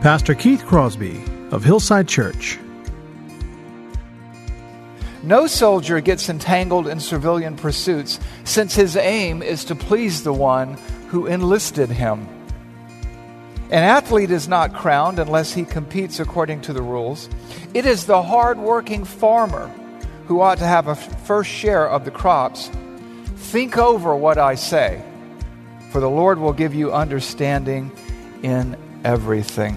Pastor Keith Crosby of Hillside Church. No soldier gets entangled in civilian pursuits since his aim is to please the one who enlisted him. An athlete is not crowned unless he competes according to the rules. It is the hard-working farmer who ought to have a first share of the crops. Think over what I say, for the Lord will give you understanding in everything.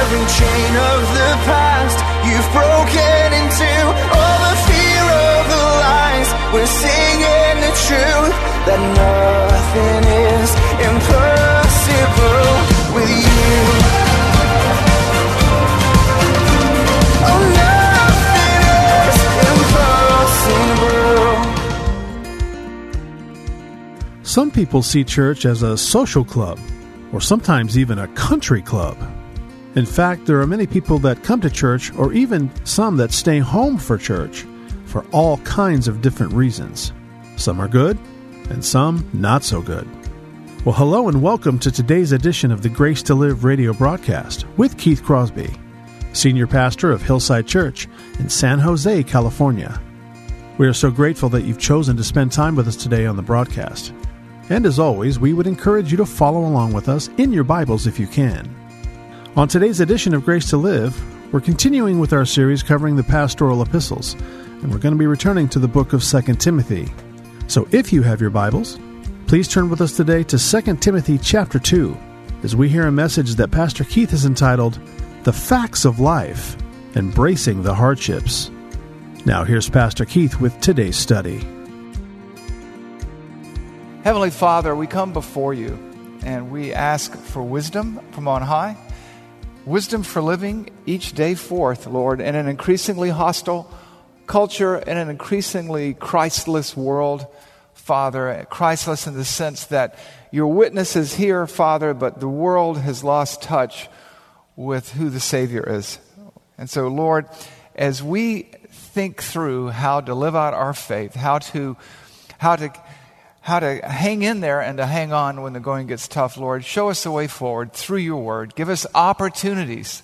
every chain of the past you've broken into. All the fear of the lies, we're singing the truth that nothing is impossible with you. Oh. Some people see church as a social club, or sometimes even a country club. In fact, there are many people that come to church, or even some that stay home for church, for all kinds of different reasons. Some are good, and some not so good. Well, hello and welcome to today's edition of the Grace to Live radio broadcast with Keith Crosby, Senior Pastor of Hillside Church in San Jose, California. We are so grateful that you've chosen to spend time with us today on the broadcast. And as always, we would encourage you to follow along with us in your Bibles if you can. On today's edition of Grace to Live, we're continuing with our series covering the pastoral epistles, and we're going to be returning to the book of 2 Timothy. So if you have your Bibles, please turn with us today to 2 Timothy chapter 2 as we hear a message that Pastor Keith has entitled The Facts of Life Embracing the Hardships. Now here's Pastor Keith with today's study. Heavenly Father, we come before you and we ask for wisdom from on high, wisdom for living each day forth, Lord, in an increasingly hostile culture, in an increasingly Christless world, Father. Christless in the sense that your witness is here, Father, but the world has lost touch with who the Savior is. And so, Lord, as we think through how to live out our faith, how to, how to, how to hang in there and to hang on when the going gets tough, Lord. Show us the way forward through your word. Give us opportunities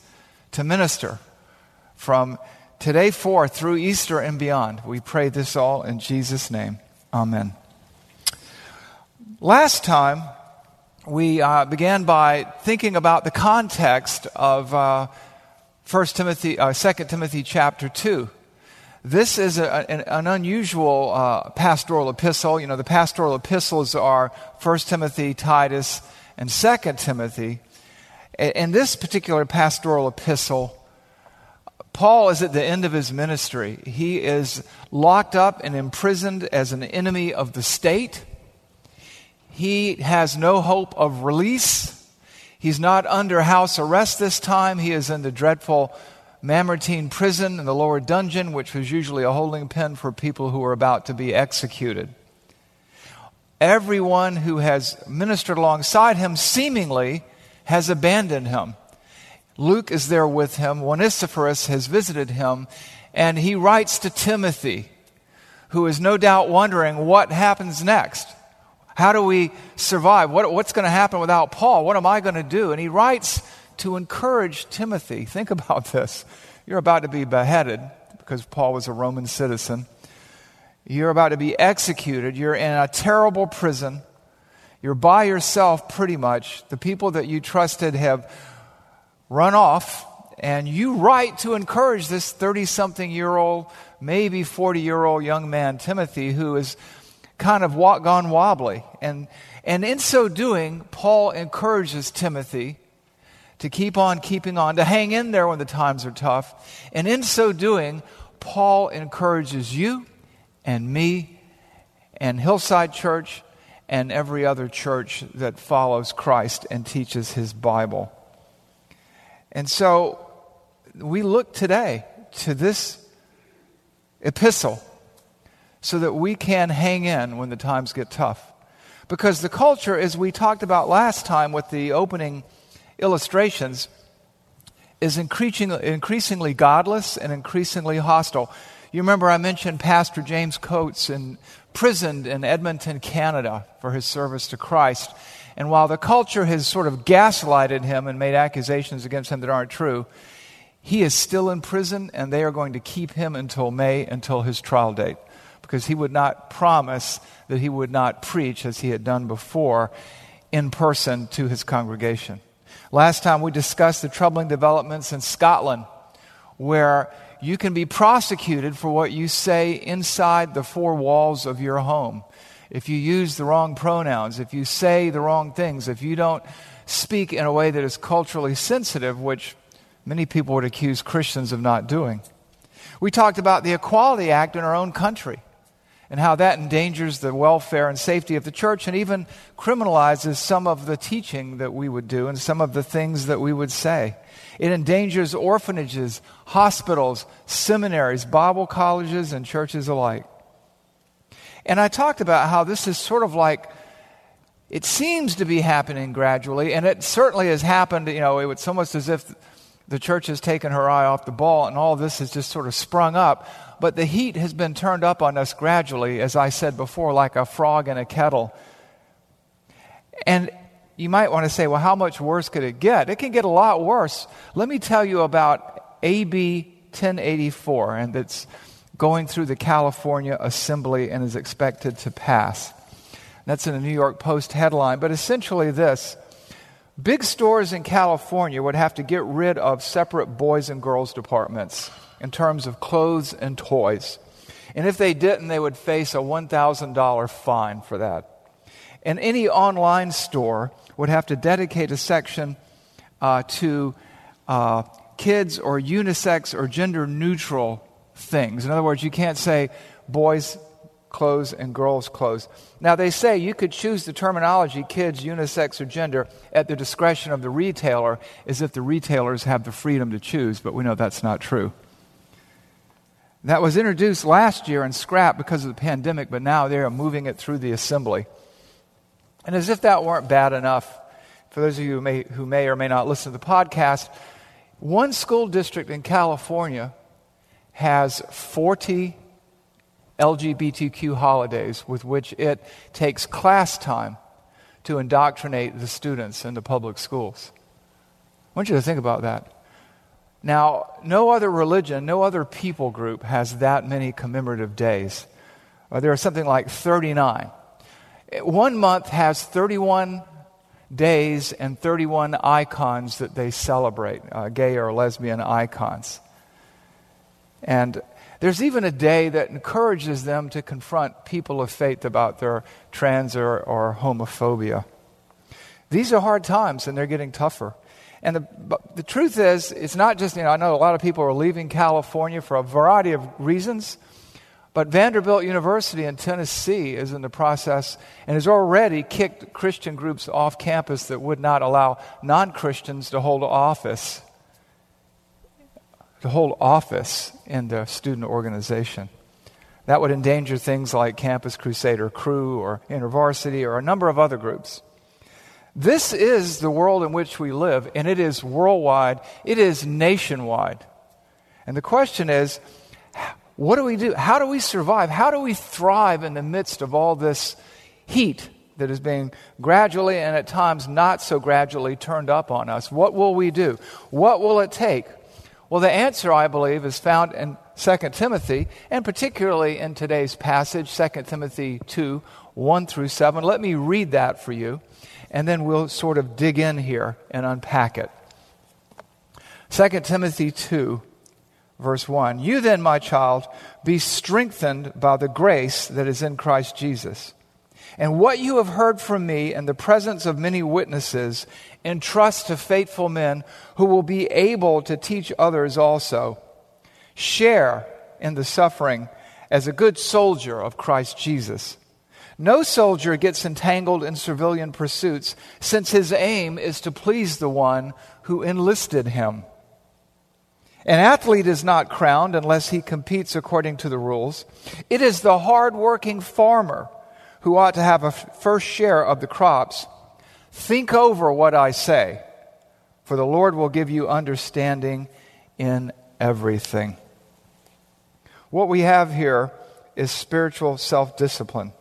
to minister from today forth through Easter and beyond. We pray this all in Jesus' name. Amen. Last time, we uh, began by thinking about the context of uh, 1 Timothy, uh, 2 Timothy chapter 2. This is a, an, an, unusual uh, pastoral epistle. You know, the pastoral epistles are 1 Timothy, Titus, and 2 Timothy. In this particular pastoral epistle, Paul is at the end of his ministry. He is locked up and imprisoned as an enemy of the state. He has no hope of release. He's not under house arrest this time. He is in the dreadful Mamertine prison in the lower dungeon, which was usually a holding pen for people who were about to be executed. Everyone who has ministered alongside him seemingly has abandoned him. Luke is there with him. Onesiphorus has visited him, and he writes to Timothy, who is no doubt wondering what happens next. How do we survive? What, what's going to happen without Paul? What am I going to do? And he writes to encourage Timothy. Think about this. You're about to be beheaded because Paul was a Roman citizen. You're about to be executed. You're in a terrible prison. You're by yourself pretty much. The people that you trusted have run off, and you write to encourage this 30 something year old, maybe 40 year old young man, Timothy, who is kind of gone wobbly. And, and in so doing, Paul encourages Timothy to keep on keeping on, to hang in there when the times are tough. And in so doing, Paul encourages you and me and Hillside Church and every other church that follows Christ and teaches his Bible. And so we look today to this epistle so that we can hang in when the times get tough. Because the culture, as we talked about last time with the opening illustrations, is increasingly, increasingly godless and increasingly hostile. You remember I mentioned Pastor James Coates imprisoned in Edmonton, Canada for his service to Christ. And while the culture has sort of gaslighted him and made accusations against him that aren't true, he is still in prison and they are going to keep him until May, until his trial date because he would not promise that he would not preach as he had done before in person to his congregation. Last time we discussed the troubling developments in Scotland, where you can be prosecuted for what you say inside the four walls of your home. If you use the wrong pronouns, if you say the wrong things, if you don't speak in a way that is culturally sensitive, which many people would accuse Christians of not doing. We talked about the Equality Act in our own country and how that endangers the welfare and safety of the church and even criminalizes some of the teaching that we would do and some of the things that we would say. It endangers orphanages, hospitals, seminaries, Bible colleges, and churches alike. And I talked about how this is sort of like it seems to be happening gradually, and it certainly has happened. You know, it's almost as if the church has taken her eye off the ball, and all this has just sort of sprung up. But the heat has been turned up on us gradually, as I said before, like a frog in a kettle. And you might want to say, well, how much worse could it get? It can get a lot worse. Let me tell you about AB 1084, and it's going through the California Assembly and is expected to pass. That's in a New York Post headline, but essentially this Big stores in California would have to get rid of separate boys and girls departments in terms of clothes and toys. And if they didn't, they would face a $1,000 fine for that. And any online store would have to dedicate a section uh, to uh, kids or unisex or gender neutral things. In other words, you can't say boys clothes and girls' clothes. Now, they say you could choose the terminology kids, unisex, or gender at the discretion of the retailer as if the retailers have the freedom to choose, but we know that's not true. That was introduced last year and scrapped because of the pandemic, but now they are moving it through the assembly. And as if that weren't bad enough, for those of you who may, who may or may not listen to the podcast, one school district in California has 40 LGBTQ holidays with which it takes class time to indoctrinate the students in the public schools. I want you to think about that. Now, no other religion, no other people group has that many commemorative days. Uh, there are something like 39. One month has 31 days and 31 icons that they celebrate, uh, gay or lesbian icons. And there's even a day that encourages them to confront people of faith about their trans or, or homophobia. These are hard times and they're getting tougher. And the, the truth is, it's not just, you know, I know a lot of people are leaving California for a variety of reasons, but Vanderbilt University in Tennessee is in the process and has already kicked Christian groups off campus that would not allow non Christians to hold office to hold office in the student organization. That would endanger things like Campus Crusade or Cru or InterVarsity or a number of other groups. This is the world in which we live, and it is worldwide, it is nationwide. And the question is what do we do? How do we survive? How do we thrive in the midst of all this heat that is being gradually and at times not so gradually turned up on us? What will we do? What will it take? Well, the answer, I believe, is found in 2 Timothy, and particularly in today's passage, 2 Timothy 2 1 through 7. Let me read that for you, and then we'll sort of dig in here and unpack it. 2 Timothy 2, verse 1. You then, my child, be strengthened by the grace that is in Christ Jesus. And what you have heard from me in the presence of many witnesses, entrust to faithful men who will be able to teach others also. Share in the suffering as a good soldier of Christ Jesus. No soldier gets entangled in civilian pursuits, since his aim is to please the one who enlisted him. An athlete is not crowned unless he competes according to the rules. It is the hard-working farmer who ought to have a first share of the crops. Think over what I say, for the Lord will give you understanding in everything. What we have here is spiritual self discipline.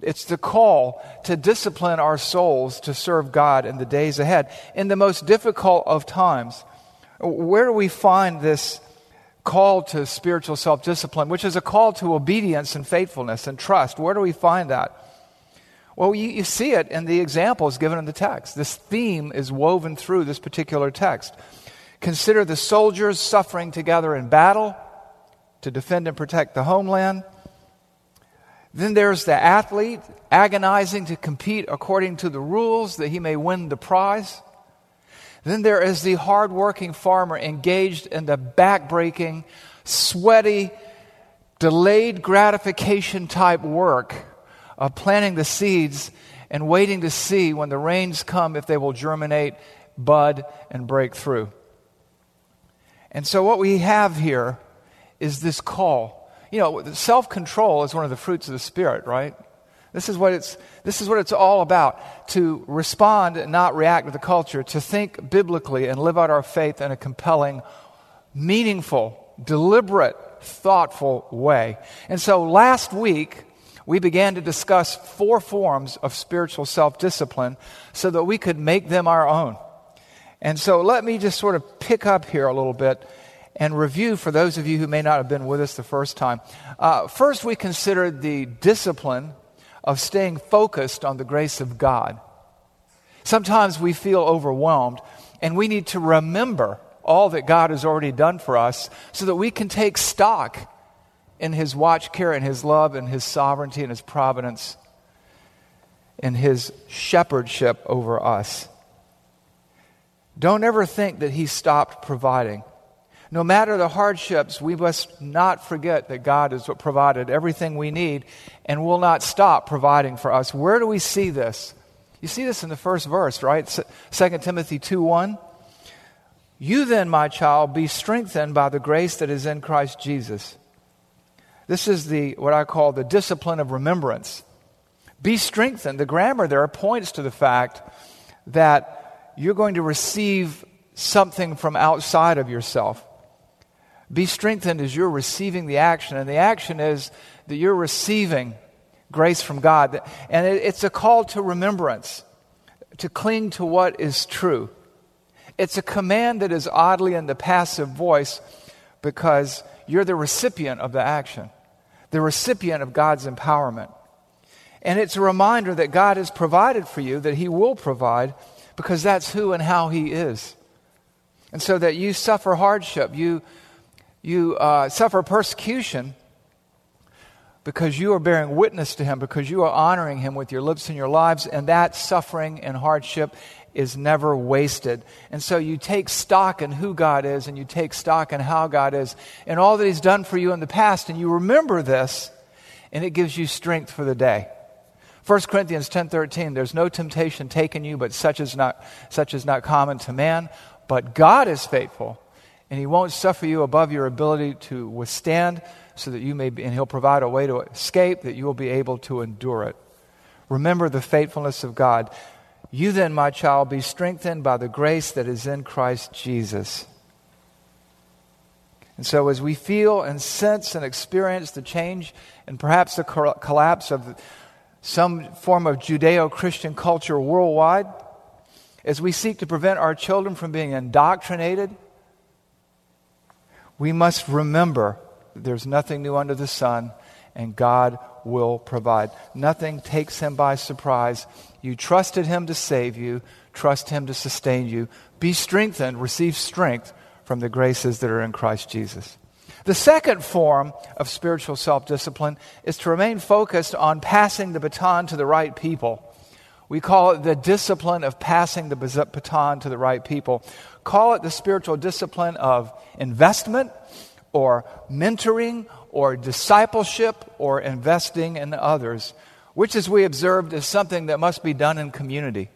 It's the call to discipline our souls to serve God in the days ahead, in the most difficult of times. Where do we find this call to spiritual self discipline, which is a call to obedience and faithfulness and trust? Where do we find that? Well, you, you see it in the examples given in the text. This theme is woven through this particular text. Consider the soldiers suffering together in battle to defend and protect the homeland. Then there's the athlete agonizing to compete according to the rules that he may win the prize. Then there is the hardworking farmer engaged in the backbreaking, sweaty, delayed gratification type work of planting the seeds and waiting to see when the rains come if they will germinate, bud, and break through. And so, what we have here is this call. You know, self control is one of the fruits of the Spirit, right? This is what it's, this is what it's all about to respond and not react to the culture, to think biblically and live out our faith in a compelling, meaningful, deliberate, thoughtful way. And so last week, we began to discuss four forms of spiritual self discipline so that we could make them our own. And so let me just sort of pick up here a little bit and review for those of you who may not have been with us the first time. Uh, first, we considered the discipline of staying focused on the grace of God. Sometimes we feel overwhelmed, and we need to remember all that God has already done for us so that we can take stock in His watch care and His love and His sovereignty and His providence and His shepherdship over us. Don't ever think that He stopped providing. No matter the hardships, we must not forget that God has provided everything we need and will not stop providing for us. Where do we see this? You see this in the first verse, right? 2 Timothy 2 1. You then, my child, be strengthened by the grace that is in Christ Jesus. This is the what I call the discipline of remembrance. Be strengthened. The grammar there points to the fact that you're going to receive something from outside of yourself. Be strengthened as you're receiving the action, and the action is that you're receiving grace from God. And it's a call to remembrance, to cling to what is true. It's a command that is oddly in the passive voice because you're the recipient of the action, the recipient of God's empowerment. And it's a reminder that God has provided for you, that He will provide, because that's who and how He is. And so that you suffer hardship, you, you uh, suffer persecution because you are bearing witness to Him, because you are honoring Him with your lips and your lives, and that suffering and hardship is never wasted. And so you take stock in who God is, and you take stock in how God is, and all that He's done for you in the past, and you remember this, and it gives you strength for the day. 1 Corinthians 10:13 There's no temptation taken you but such is not such is not common to man but God is faithful and he won't suffer you above your ability to withstand so that you may be, and he'll provide a way to escape that you will be able to endure it. Remember the faithfulness of God. You then, my child, be strengthened by the grace that is in Christ Jesus. And so, as we feel and sense and experience the change and perhaps the collapse of some form of Judeo Christian culture worldwide, as we seek to prevent our children from being indoctrinated, we must remember there's nothing new under the sun, and God will provide. Nothing takes him by surprise. You trusted him to save you, trust him to sustain you. Be strengthened, receive strength from the graces that are in Christ Jesus. The second form of spiritual self discipline is to remain focused on passing the baton to the right people. We call it the discipline of passing the baton to the right people. Call it the spiritual discipline of investment or mentoring or discipleship or investing in others, which, as we observed, is something that must be done in community.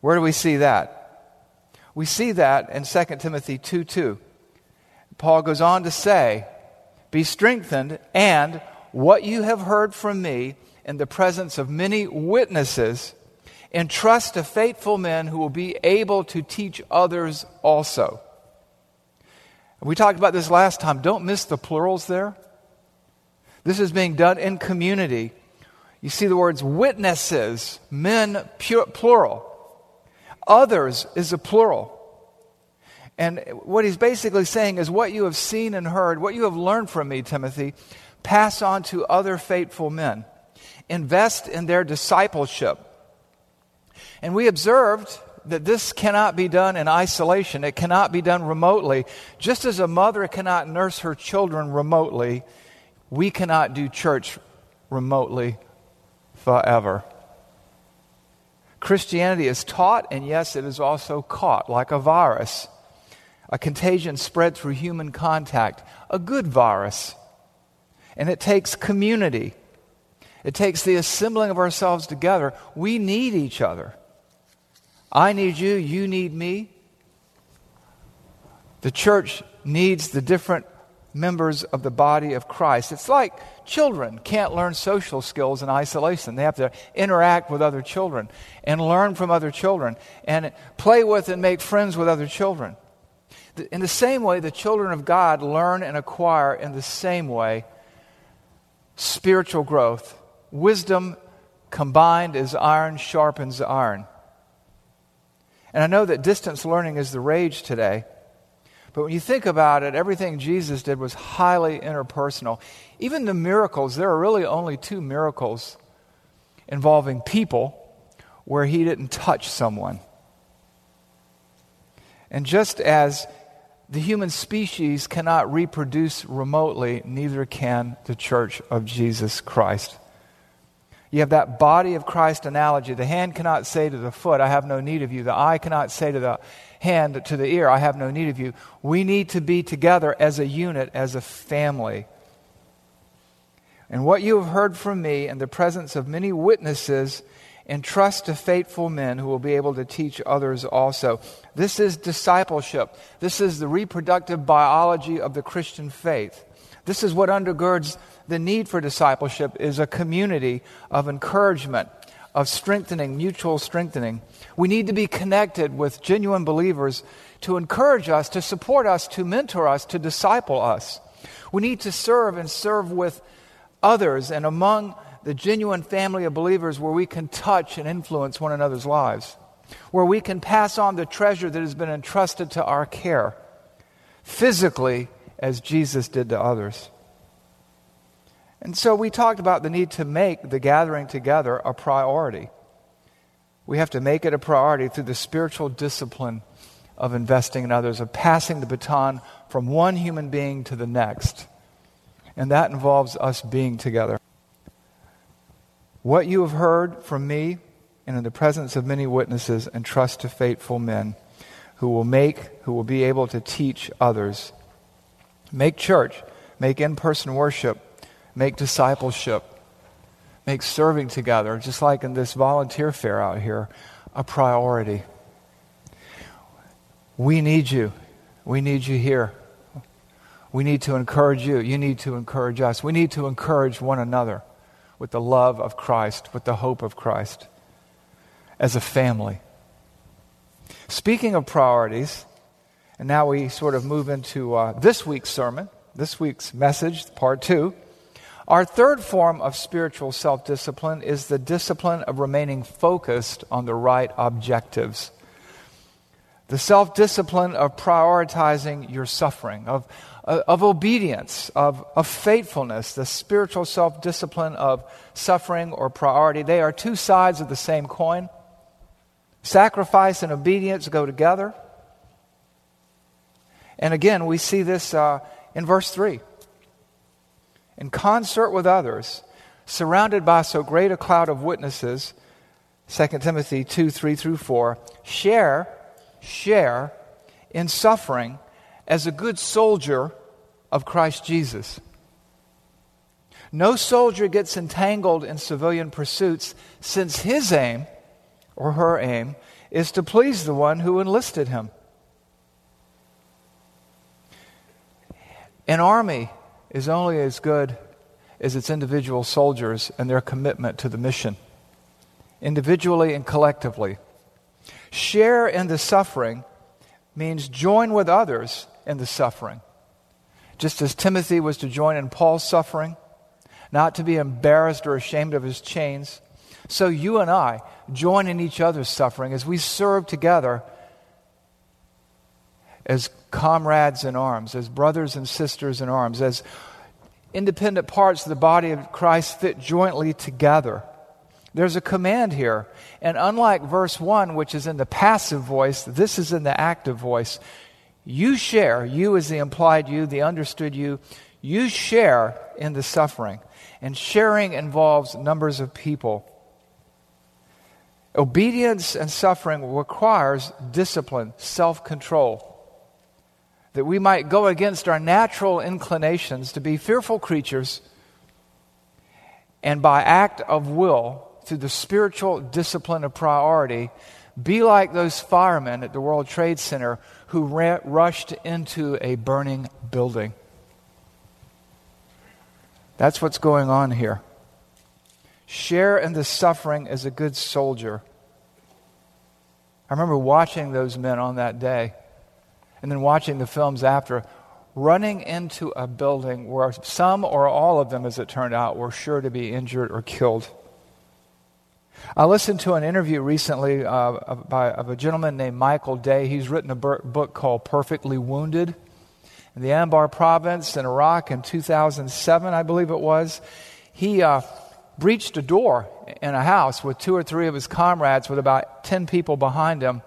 Where do we see that? We see that in 2 Timothy 2 2. Paul goes on to say, Be strengthened, and what you have heard from me in the presence of many witnesses, entrust to faithful men who will be able to teach others also. We talked about this last time. Don't miss the plurals there. This is being done in community. You see the words witnesses, men, plural. Others is a plural. And what he's basically saying is what you have seen and heard, what you have learned from me, Timothy, pass on to other faithful men. Invest in their discipleship. And we observed that this cannot be done in isolation. It cannot be done remotely. Just as a mother cannot nurse her children remotely, we cannot do church remotely forever. Christianity is taught, and yes, it is also caught like a virus. A contagion spread through human contact, a good virus. And it takes community, it takes the assembling of ourselves together. We need each other. I need you, you need me. The church needs the different members of the body of Christ. It's like children can't learn social skills in isolation. They have to interact with other children and learn from other children and play with and make friends with other children. In the same way, the children of God learn and acquire in the same way spiritual growth. Wisdom combined as iron sharpens iron. And I know that distance learning is the rage today. But when you think about it, everything Jesus did was highly interpersonal. Even the miracles, there are really only two miracles involving people where he didn't touch someone. And just as the human species cannot reproduce remotely, neither can the church of Jesus Christ. You have that body of Christ analogy. The hand cannot say to the foot, I have no need of you. The eye cannot say to the hand, to the ear, I have no need of you. We need to be together as a unit, as a family. And what you have heard from me in the presence of many witnesses, entrust to faithful men who will be able to teach others also. This is discipleship. This is the reproductive biology of the Christian faith. This is what undergirds the need for discipleship is a community of encouragement, of strengthening, mutual strengthening. We need to be connected with genuine believers to encourage us, to support us, to mentor us, to disciple us. We need to serve and serve with others and among the genuine family of believers where we can touch and influence one another's lives, where we can pass on the treasure that has been entrusted to our care, physically as Jesus did to others. And so we talked about the need to make the gathering together a priority. We have to make it a priority through the spiritual discipline of investing in others, of passing the baton from one human being to the next. And that involves us being together. What you have heard from me and in the presence of many witnesses, entrust to faithful men who will make, who will be able to teach others. Make church, make in person worship, make discipleship, make serving together, just like in this volunteer fair out here, a priority. We need you. We need you here. We need to encourage you. You need to encourage us. We need to encourage one another with the love of Christ, with the hope of Christ, as a family. Speaking of priorities, and now we sort of move into uh, this week's sermon, this week's message, part two. Our third form of spiritual self discipline is the discipline of remaining focused on the right objectives. The self discipline of prioritizing your suffering, of, of obedience, of, of faithfulness, the spiritual self discipline of suffering or priority. They are two sides of the same coin. Sacrifice and obedience go together. And again, we see this uh, in verse 3. In concert with others, surrounded by so great a cloud of witnesses, 2 Timothy 2 3 through 4, share, share in suffering as a good soldier of Christ Jesus. No soldier gets entangled in civilian pursuits since his aim, or her aim, is to please the one who enlisted him. An army is only as good as its individual soldiers and their commitment to the mission, individually and collectively. Share in the suffering means join with others in the suffering. Just as Timothy was to join in Paul's suffering, not to be embarrassed or ashamed of his chains, so you and I join in each other's suffering as we serve together as comrades in arms, as brothers and sisters in arms, as independent parts of the body of Christ fit jointly together. There's a command here. And unlike verse 1, which is in the passive voice, this is in the active voice. You share, you is the implied you, the understood you, you share in the suffering. And sharing involves numbers of people. Obedience and suffering requires discipline, self control that we might go against our natural inclinations to be fearful creatures and by act of will, through the spiritual discipline of priority, be like those firemen at the World Trade Center who rushed into a burning building. That's what's going on here. Share in the suffering as a good soldier. I remember watching those men on that day and then watching the films after, running into a building where some or all of them, as it turned out, were sure to be injured or killed. I listened to an interview recently uh, by, of a gentleman named Michael Day. He's written a book called Perfectly Wounded. In the Anbar province in Iraq in 2007, I believe it was, he uh, breached a door in a house with two or three of his comrades with about 10 people behind him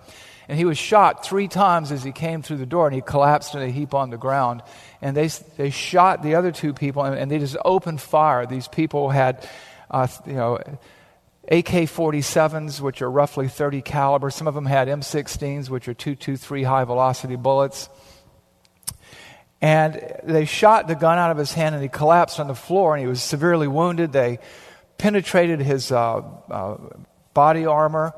and he was shot three times as he came through the door, and he collapsed in a heap on the ground. And they, they shot the other two people, and, and they just opened fire. These people had, uh, you know, AK 47s, which are roughly 30 caliber. Some of them had M16s, which are 223 high velocity bullets. And they shot the gun out of his hand, and he collapsed on the floor, and he was severely wounded. They penetrated his uh, uh, body armor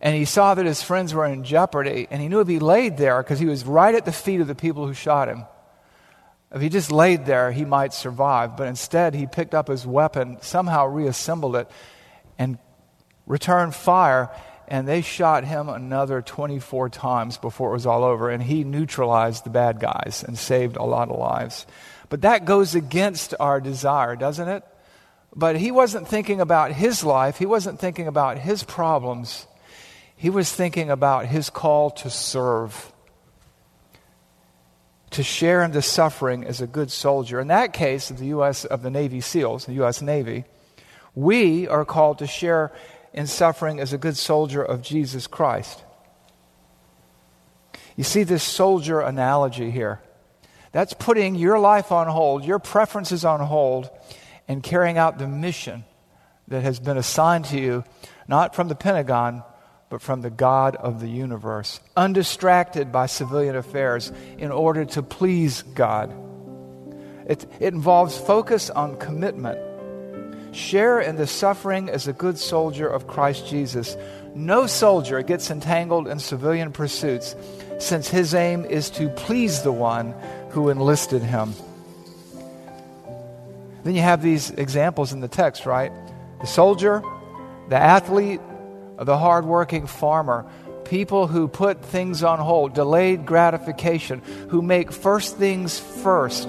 and he saw that his friends were in jeopardy, and he knew if he laid there, because he was right at the feet of the people who shot him, if he just laid there, he might survive. But instead, he picked up his weapon, somehow reassembled it, and returned fire, and they shot him another 24 times before it was all over, and he neutralized the bad guys and saved a lot of lives. But that goes against our desire, doesn't it? But he wasn't thinking about his life, he wasn't thinking about his problems he was thinking about his call to serve, to share in the suffering as a good soldier. In that case, of the U.S. of the Navy SEALs, the U.S. Navy, we are called to share in suffering as a good soldier of Jesus Christ. You see this soldier analogy here. That's putting your life on hold, your preferences on hold, and carrying out the mission that has been assigned to you, not from the Pentagon, but from the God of the universe, undistracted by civilian affairs in order to please God. It, it involves focus on commitment. Share in the suffering as a good soldier of Christ Jesus. No soldier gets entangled in civilian pursuits since his aim is to please the one who enlisted him. Then you have these examples in the text, right? The soldier, the athlete, the hardworking farmer, people who put things on hold, delayed gratification, who make first things first.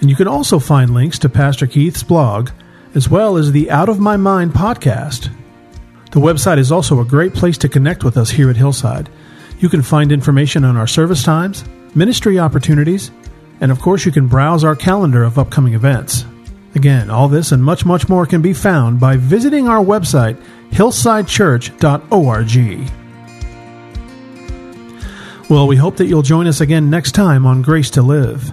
And you can also find links to Pastor Keith's blog, as well as the Out of My Mind podcast. The website is also a great place to connect with us here at Hillside. You can find information on our service times, ministry opportunities, and of course, you can browse our calendar of upcoming events. Again, all this and much, much more can be found by visiting our website, hillsidechurch.org. Well, we hope that you'll join us again next time on Grace to Live.